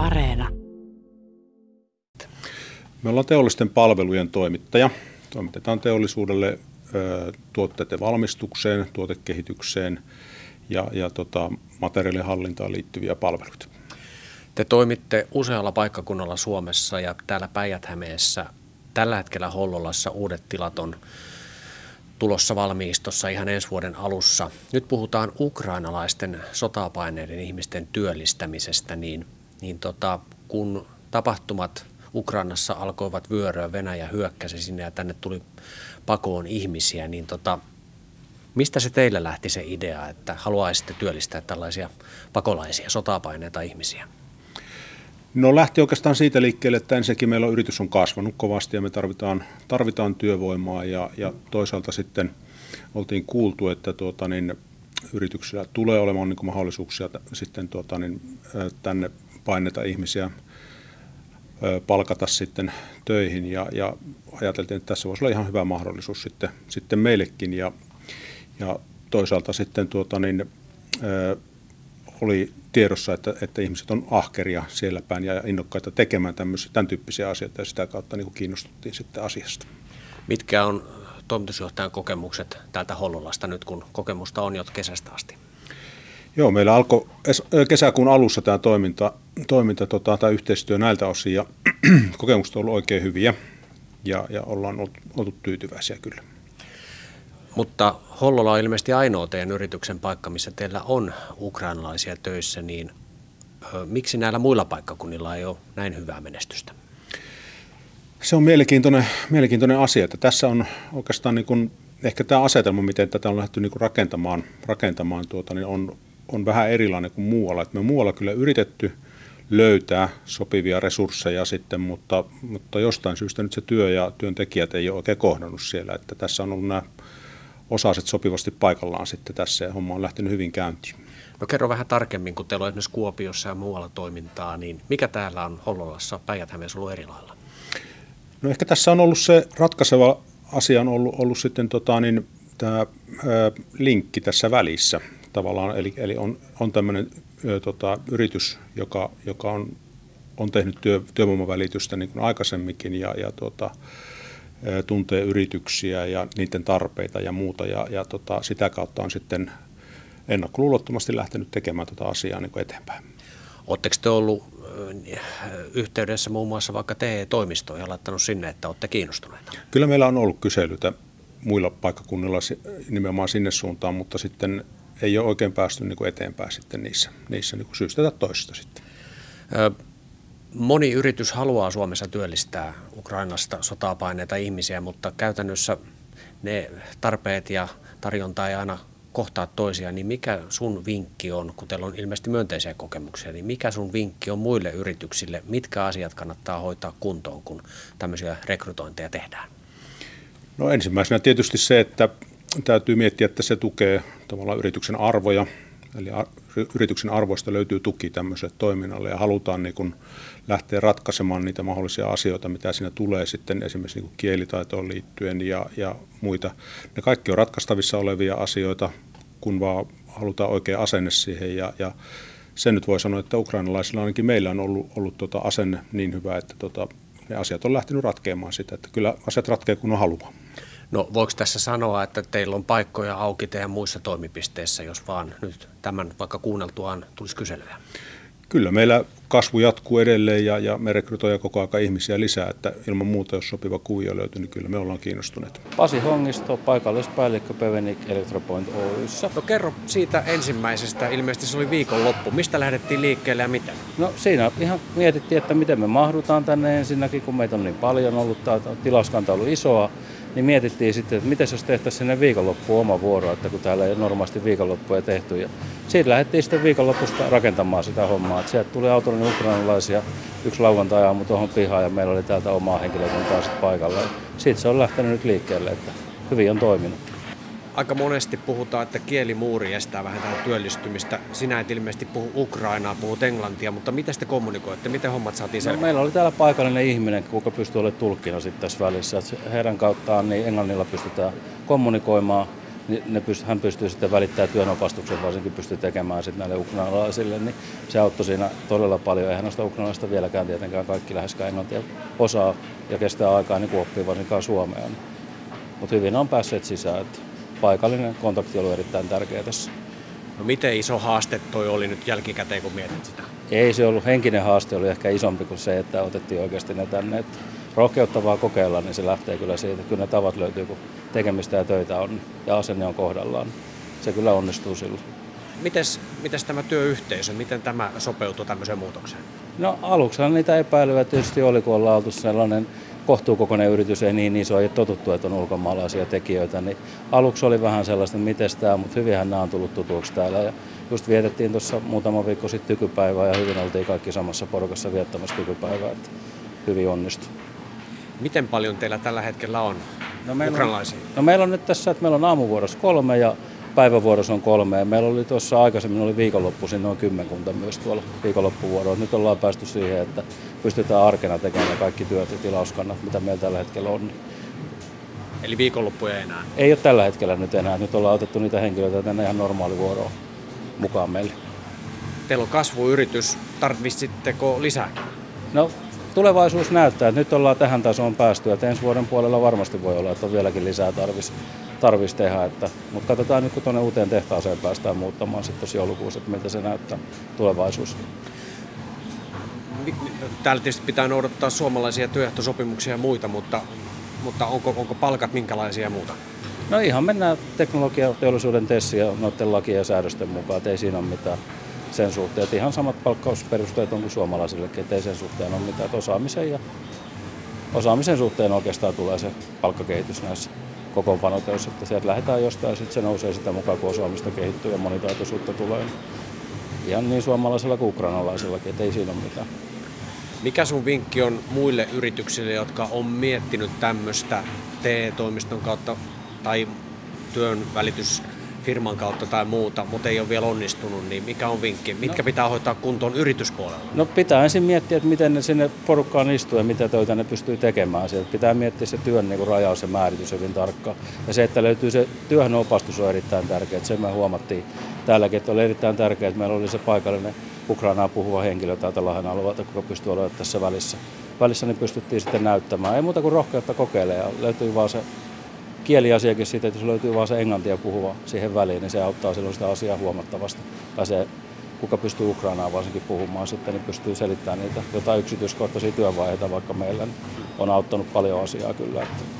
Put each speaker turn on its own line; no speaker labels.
Areena.
Me ollaan teollisten palvelujen toimittaja. Toimitetaan teollisuudelle ö, tuotteiden valmistukseen, tuotekehitykseen ja, ja tota, materiaalihallintaan liittyviä palveluita.
Te toimitte usealla paikkakunnalla Suomessa ja täällä Päijät-Hämeessä. Tällä hetkellä Hollolassa uudet tilat on tulossa valmiistossa ihan ensi vuoden alussa. Nyt puhutaan ukrainalaisten sotapaineiden ihmisten työllistämisestä, niin, niin tota, kun tapahtumat Ukrainassa alkoivat vyöryä, Venäjä hyökkäsi sinne ja tänne tuli pakoon ihmisiä, niin tota, mistä se teillä lähti se idea, että haluaisitte työllistää tällaisia pakolaisia, sotapaineita ihmisiä?
No lähti oikeastaan siitä liikkeelle, että ensinnäkin meillä on yritys on kasvanut kovasti ja me tarvitaan, tarvitaan työvoimaa ja, ja toisaalta sitten oltiin kuultu, että tuota, niin, yrityksillä tulee olemaan niin mahdollisuuksia sitten tuota, niin, tänne paineta ihmisiä palkata sitten töihin ja, ja ajateltiin, että tässä voisi olla ihan hyvä mahdollisuus sitten, sitten meillekin ja, ja toisaalta sitten tuota, niin, oli tiedossa, että, että ihmiset on ahkeria siellä päin ja innokkaita tekemään tämän tyyppisiä asioita ja sitä kautta niin kiinnostuttiin sitten asiasta.
Mitkä on toimitusjohtajan kokemukset täältä Hollolasta nyt, kun kokemusta on jo kesästä asti?
Joo, meillä alkoi kesäkuun alussa tämä toiminta, toiminta tota, tämä yhteistyö näiltä osin ja kokemukset on ollut oikein hyviä ja, ja ollaan oltu, oltu tyytyväisiä kyllä.
Mutta Hollola on ilmeisesti ainoa teidän yrityksen paikka, missä teillä on ukrainalaisia töissä, niin ö, miksi näillä muilla paikkakunnilla ei ole näin hyvää menestystä?
Se on mielenkiintoinen, mielenkiintoinen asia, että tässä on oikeastaan niin kuin, ehkä tämä asetelma, miten tätä on lähdetty niin kuin rakentamaan, rakentamaan tuota, niin on, on vähän erilainen kuin muualla. Että me muualla kyllä yritetty löytää sopivia resursseja sitten, mutta, mutta jostain syystä nyt se työ ja työntekijät ei ole oikein kohdannut siellä. Että tässä on ollut nämä osaiset sopivasti paikallaan sitten tässä ja homma on lähtenyt hyvin käyntiin.
No kerro vähän tarkemmin, kun teillä on esimerkiksi Kuopiossa ja muualla toimintaa, niin mikä täällä on Hollolassa, päijät ollut eri lailla?
No ehkä tässä on ollut se ratkaiseva asia on ollut, ollut sitten tota, niin, tämä linkki tässä välissä tavallaan, eli, eli on, on tämmöinen ää, tota, yritys, joka, joka on, on tehnyt työ, työvoimavälitystä niin kuin aikaisemminkin ja, ja tota, tuntee yrityksiä ja niiden tarpeita ja muuta ja, ja tota, sitä kautta on sitten ennakkoluulottomasti lähtenyt tekemään tätä tota asiaa niin kuin eteenpäin.
Oletteko te ollut yhteydessä muun muassa vaikka TE-toimistoon ja laittanut sinne, että olette kiinnostuneita?
Kyllä meillä on ollut kyselyitä muilla paikkakunnilla nimenomaan sinne suuntaan, mutta sitten ei ole oikein päästy niin kuin eteenpäin sitten niissä, niissä niin kuin syystä tai toisesta sitten.
Moni yritys haluaa Suomessa työllistää Ukrainasta sotaa paineita ihmisiä, mutta käytännössä ne tarpeet ja tarjonta ei aina kohtaa toisiaan, niin mikä sun vinkki on, kun teillä on ilmeisesti myönteisiä kokemuksia, niin mikä sun vinkki on muille yrityksille, mitkä asiat kannattaa hoitaa kuntoon, kun tämmöisiä rekrytointeja tehdään?
No ensimmäisenä tietysti se, että täytyy miettiä, että se tukee tavallaan yrityksen arvoja, eli yrityksen arvoista löytyy tuki tämmöiselle toiminnalle ja halutaan niin kuin lähteä ratkaisemaan niitä mahdollisia asioita, mitä siinä tulee sitten esimerkiksi niin kielitaitoon liittyen ja, ja muita. Ne kaikki on ratkaistavissa olevia asioita, kun vaan halutaan oikea asenne siihen ja, ja sen nyt voi sanoa, että ukrainalaisilla ainakin meillä on ollut, ollut tota asenne niin hyvä, että tota, ne asiat on lähtenyt ratkeamaan sitä, että kyllä asiat ratkeaa kun on halua.
No voiko tässä sanoa, että teillä on paikkoja auki teidän muissa toimipisteissä, jos vaan nyt tämän vaikka kuunneltuaan tulisi kyselyä?
Kyllä meillä kasvu jatkuu edelleen ja, ja me rekrytoimme koko ajan ihmisiä lisää, että ilman muuta, jos sopiva kuvio löytyy, niin kyllä me ollaan kiinnostuneet.
Pasi Hongisto, paikallispäällikkö Pevenik Electropoint Oyssä.
No kerro siitä ensimmäisestä, ilmeisesti se oli viikonloppu. Mistä lähdettiin liikkeelle ja mitä?
No siinä ihan mietittiin, että miten me mahdutaan tänne ensinnäkin, kun meitä on niin paljon ollut, tämä tilauskanta on ollut isoa niin mietittiin sitten, että miten jos tehtäisiin sinne viikonloppuun oma vuoro, että kun täällä ei normaalisti viikonloppuja tehty. Ja siitä lähdettiin sitten viikonloppusta rakentamaan sitä hommaa. Että sieltä tuli autollinen ukrainalaisia yksi lauantai-aamu tuohon pihaan ja meillä oli täältä omaa henkilökuntaa sitten paikalla. Ja siitä se on lähtenyt nyt liikkeelle, että hyvin on toiminut
aika monesti puhutaan, että kielimuuri estää vähän tähän työllistymistä. Sinä et ilmeisesti puhu Ukrainaa, puhut englantia, mutta miten te kommunikoitte? Miten hommat saatiin
no, Meillä oli täällä paikallinen ihminen, kuka pystyy olemaan tulkkina sitten tässä välissä. Että heidän kauttaan niin englannilla pystytään kommunikoimaan. niin ne pyst, hän pystyy sitten välittämään työnopastuksen, varsinkin pystyy tekemään sitten näille ukrainalaisille, niin se auttoi siinä todella paljon. Eihän noista ukrainalaista vieläkään tietenkään kaikki läheskään englantia osaa ja kestää aikaa niin kuin oppii varsinkaan suomea. Mutta hyvin on päässeet sisään. Että paikallinen kontakti on ollut erittäin tärkeä tässä.
No miten iso haaste toi oli nyt jälkikäteen, kun mietit sitä?
Ei se ollut, henkinen haaste oli ehkä isompi kuin se, että otettiin oikeasti ne tänne. Että rohkeutta vaan kokeilla, niin se lähtee kyllä siitä, että kyllä ne tavat löytyy, kun tekemistä ja töitä on ja asenne on kohdallaan. Se kyllä onnistuu silloin.
Mites, mites tämä työyhteisö, miten tämä sopeutuu tämmöiseen muutokseen?
No aluksi niitä epäilyjä tietysti oli, kun ollaan oltu sellainen kohtuukokoinen yritys, ei niin iso, ei totuttu, että on ulkomaalaisia tekijöitä, niin aluksi oli vähän sellaista, että miten tämä, mutta hyvinhän nämä on tullut tutuksi täällä. Ja just vietettiin tuossa muutama viikko sitten tykypäivää ja hyvin oltiin kaikki samassa porukassa viettämässä tykypäivää, että hyvin onnistui.
Miten paljon teillä tällä hetkellä on
no meillä
ukrainalaisia?
On, no meillä on nyt tässä, että meillä on aamuvuorossa kolme ja päivävuorossa on kolme. Ja meillä oli tuossa aikaisemmin oli viikonloppuisin noin kymmenkunta myös tuolla viikonloppuvuorolla. Nyt ollaan päästy siihen, että pystytään arkena tekemään kaikki työt ja tilauskannat, mitä meillä tällä hetkellä on.
Eli viikonloppuja ei enää?
Ei ole tällä hetkellä nyt enää. Nyt ollaan otettu niitä henkilöitä tänne ihan normaalivuoroon mukaan meille.
Teillä on kasvuyritys. Tarvitsitteko lisää?
No tulevaisuus näyttää, että nyt ollaan tähän tasoon päästy, että ensi vuoden puolella varmasti voi olla, että on vieläkin lisää tarvis, tarvis tehdä. Että, mutta katsotaan nyt, kun tuonne uuteen tehtaaseen päästään muuttamaan sitten tosi joulukuussa, että miltä se näyttää tulevaisuus.
Täällä tietysti pitää noudattaa suomalaisia työehtosopimuksia ja muita, mutta, mutta onko, onko palkat minkälaisia ja muuta?
No ihan mennään teknologia teollisuuden tessiä noiden lakien ja säädösten mukaan, että ei siinä ole mitään sen suhteen. Että ihan samat palkkausperusteet on kuin suomalaisillekin, että ei sen suhteen ole mitään. Että osaamisen, ja, osaamisen suhteen oikeastaan tulee se palkkakehitys näissä kokoonpanotöissä, että sieltä lähdetään jostain sitten se nousee sitä mukaan, kun osaamista kehittyy ja monitaitoisuutta tulee. Ihan niin suomalaisella kuin ukrainalaisillakin, että ei siinä ole mitään.
Mikä sun vinkki on muille yrityksille, jotka on miettinyt tämmöistä TE-toimiston kautta tai työn välitys firman kautta tai muuta, mutta ei ole vielä onnistunut, niin mikä on vinkki? Mitkä no. pitää hoitaa kuntoon yrityspuolella?
No pitää ensin miettiä, että miten ne sinne porukkaan istuu ja mitä töitä ne pystyy tekemään. Sieltä pitää miettiä se työn niin rajaus ja määritys hyvin tarkkaan. Ja se, että löytyy se työhön opastus on erittäin tärkeää. Se me huomattiin täälläkin, että oli erittäin tärkeää, että meillä oli se paikallinen Ukrainaa puhuva henkilö täältä Lahden alueelta, joka pystyy olemaan tässä välissä. Välissä niin pystyttiin sitten näyttämään. Ei muuta kuin rohkeutta kokeilemaan. Löytyy vaan se kieliasiakin siitä, että jos löytyy vain se englantia puhuva siihen väliin, niin se auttaa silloin sitä asiaa huomattavasti. Se, kuka pystyy Ukrainaa varsinkin puhumaan sitten, niin pystyy selittämään niitä jotain yksityiskohtaisia työvaiheita vaikka meillä, niin on auttanut paljon asiaa kyllä. Että